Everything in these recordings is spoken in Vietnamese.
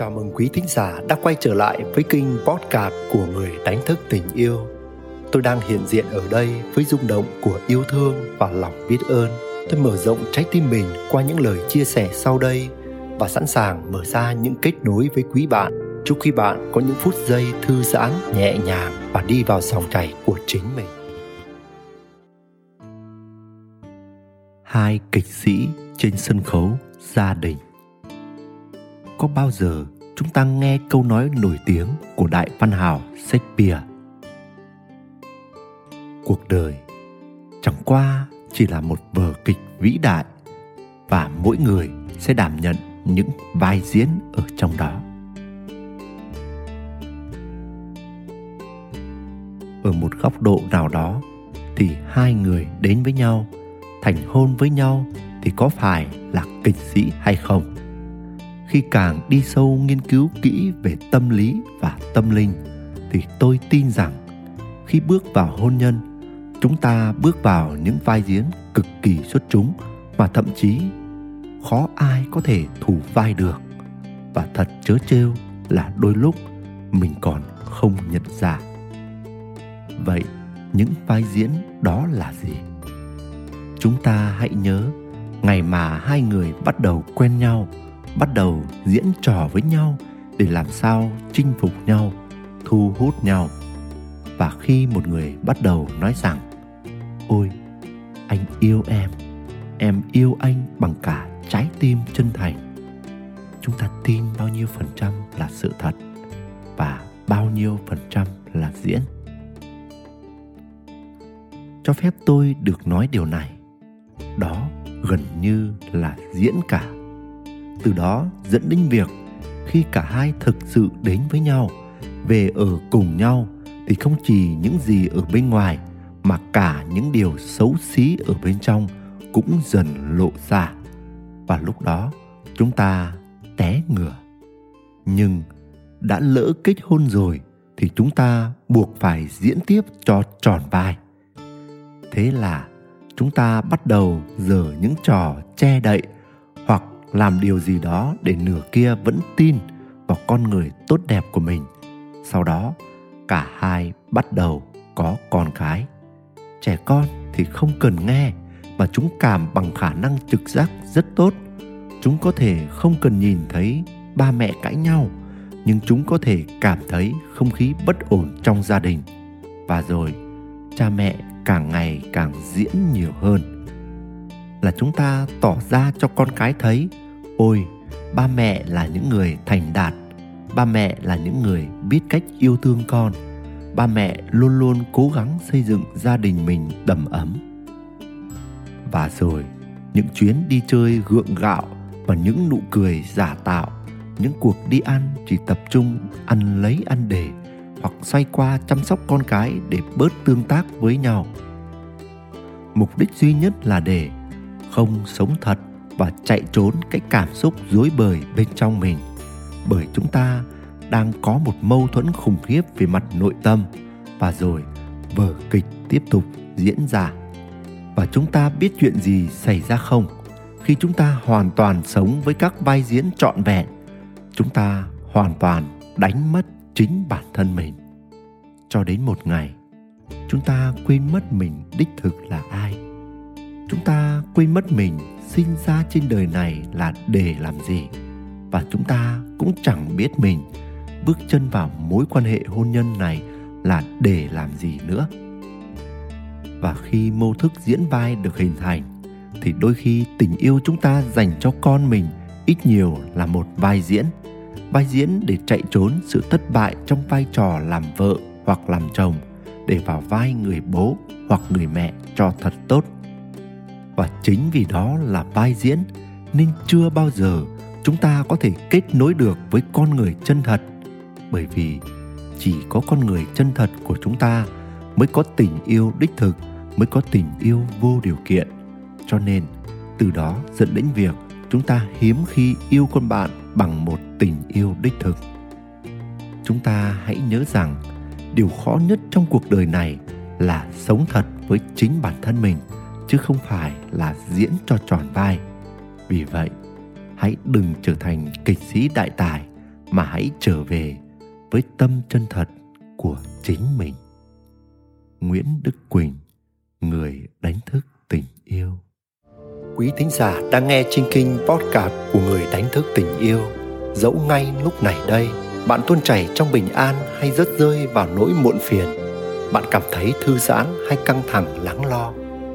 Chào mừng quý thính giả đã quay trở lại với kênh podcast của người đánh thức tình yêu. Tôi đang hiện diện ở đây với rung động của yêu thương và lòng biết ơn. Tôi mở rộng trái tim mình qua những lời chia sẻ sau đây và sẵn sàng mở ra những kết nối với quý bạn. Chúc quý bạn có những phút giây thư giãn, nhẹ nhàng và đi vào dòng chảy của chính mình. Hai kịch sĩ trên sân khấu gia đình có bao giờ chúng ta nghe câu nói nổi tiếng của đại văn hào Shakespeare? Cuộc đời chẳng qua chỉ là một vở kịch vĩ đại và mỗi người sẽ đảm nhận những vai diễn ở trong đó. Ở một góc độ nào đó thì hai người đến với nhau, thành hôn với nhau thì có phải là kịch sĩ hay không? Khi càng đi sâu nghiên cứu kỹ về tâm lý và tâm linh, thì tôi tin rằng khi bước vào hôn nhân, chúng ta bước vào những vai diễn cực kỳ xuất chúng và thậm chí khó ai có thể thủ vai được. Và thật chớ trêu là đôi lúc mình còn không nhận ra. Vậy những vai diễn đó là gì? Chúng ta hãy nhớ ngày mà hai người bắt đầu quen nhau bắt đầu diễn trò với nhau để làm sao chinh phục nhau, thu hút nhau. Và khi một người bắt đầu nói rằng, ôi, anh yêu em em yêu anh bằng cả trái tim chân thành, chúng ta tin bao nhiêu phần trăm là sự thật và bao nhiêu phần trăm là diễn. Cho phép tôi được nói điều này. Đó gần như là diễn cả từ đó dẫn đến việc khi cả hai thực sự đến với nhau, về ở cùng nhau thì không chỉ những gì ở bên ngoài mà cả những điều xấu xí ở bên trong cũng dần lộ ra. Và lúc đó, chúng ta té ngửa. Nhưng đã lỡ kết hôn rồi thì chúng ta buộc phải diễn tiếp cho tròn vai. Thế là chúng ta bắt đầu dở những trò che đậy làm điều gì đó để nửa kia vẫn tin vào con người tốt đẹp của mình. Sau đó, cả hai bắt đầu có con cái trẻ con thì không cần nghe, mà chúng cảm bằng khả năng trực giác rất tốt. Chúng có thể không cần nhìn thấy ba mẹ cãi nhau, nhưng chúng có thể cảm thấy không khí bất ổn trong gia đình. Và rồi, cha mẹ càng ngày càng diễn nhiều hơn là chúng ta tỏ ra cho con cái thấy, ôi, ba mẹ là những người thành đạt, ba mẹ là những người biết cách yêu thương con, ba mẹ luôn luôn cố gắng xây dựng gia đình mình đầm ấm. Và rồi, những chuyến đi chơi gượng gạo và những nụ cười giả tạo, những cuộc đi ăn chỉ tập trung ăn lấy ăn để, hoặc xoay qua chăm sóc con cái để bớt tương tác với nhau. Mục đích duy nhất là để không sống thật và chạy trốn cái cảm xúc dối bời bên trong mình. Bởi chúng ta đang có một mâu thuẫn khủng khiếp về mặt nội tâm và rồi vở kịch tiếp tục diễn ra. Và chúng ta biết chuyện gì xảy ra không? Khi chúng ta hoàn toàn sống với các vai diễn trọn vẹn, chúng ta hoàn toàn đánh mất chính bản thân mình. Cho đến một ngày, chúng ta quên mất mình đích thực là ai quên mất mình sinh ra trên đời này là để làm gì. Và chúng ta cũng chẳng biết mình bước chân vào mối quan hệ hôn nhân này là để làm gì nữa. Và khi mô thức diễn vai được hình thành, thì đôi khi tình yêu chúng ta dành cho con mình ít nhiều là một vai diễn. Vai diễn để chạy trốn sự thất bại trong vai trò làm vợ hoặc làm chồng, để vào vai người bố hoặc người mẹ cho thật tốt và chính vì đó là vai diễn, nên chưa bao giờ chúng ta có thể kết nối được với con người chân thật. Bởi vì chỉ có con người chân thật của chúng ta mới có tình yêu đích thực, mới có tình yêu vô điều kiện. Cho nên, từ đó dẫn đến việc chúng ta hiếm khi yêu con bạn bằng một tình yêu đích thực. Chúng ta hãy nhớ rằng điều khó nhất trong cuộc đời này là sống thật với chính bản thân mình chứ không phải là diễn cho tròn vai. Vì vậy, hãy đừng trở thành kịch sĩ đại tài, mà hãy trở về với tâm chân thật của chính mình. Nguyễn đức quỳnh, người đánh thức tình yêu. Quý thính giả đang nghe trên kinh podcast của người đánh thức tình yêu, dẫu ngay lúc này đây, bạn tuôn chảy trong bình an hay rớt rơi vào nỗi muộn phiền. Bạn cảm thấy thư giãn hay căng thẳng lắng lo?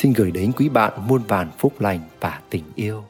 xin gửi đến quý bạn muôn vàn phúc lành và tình yêu.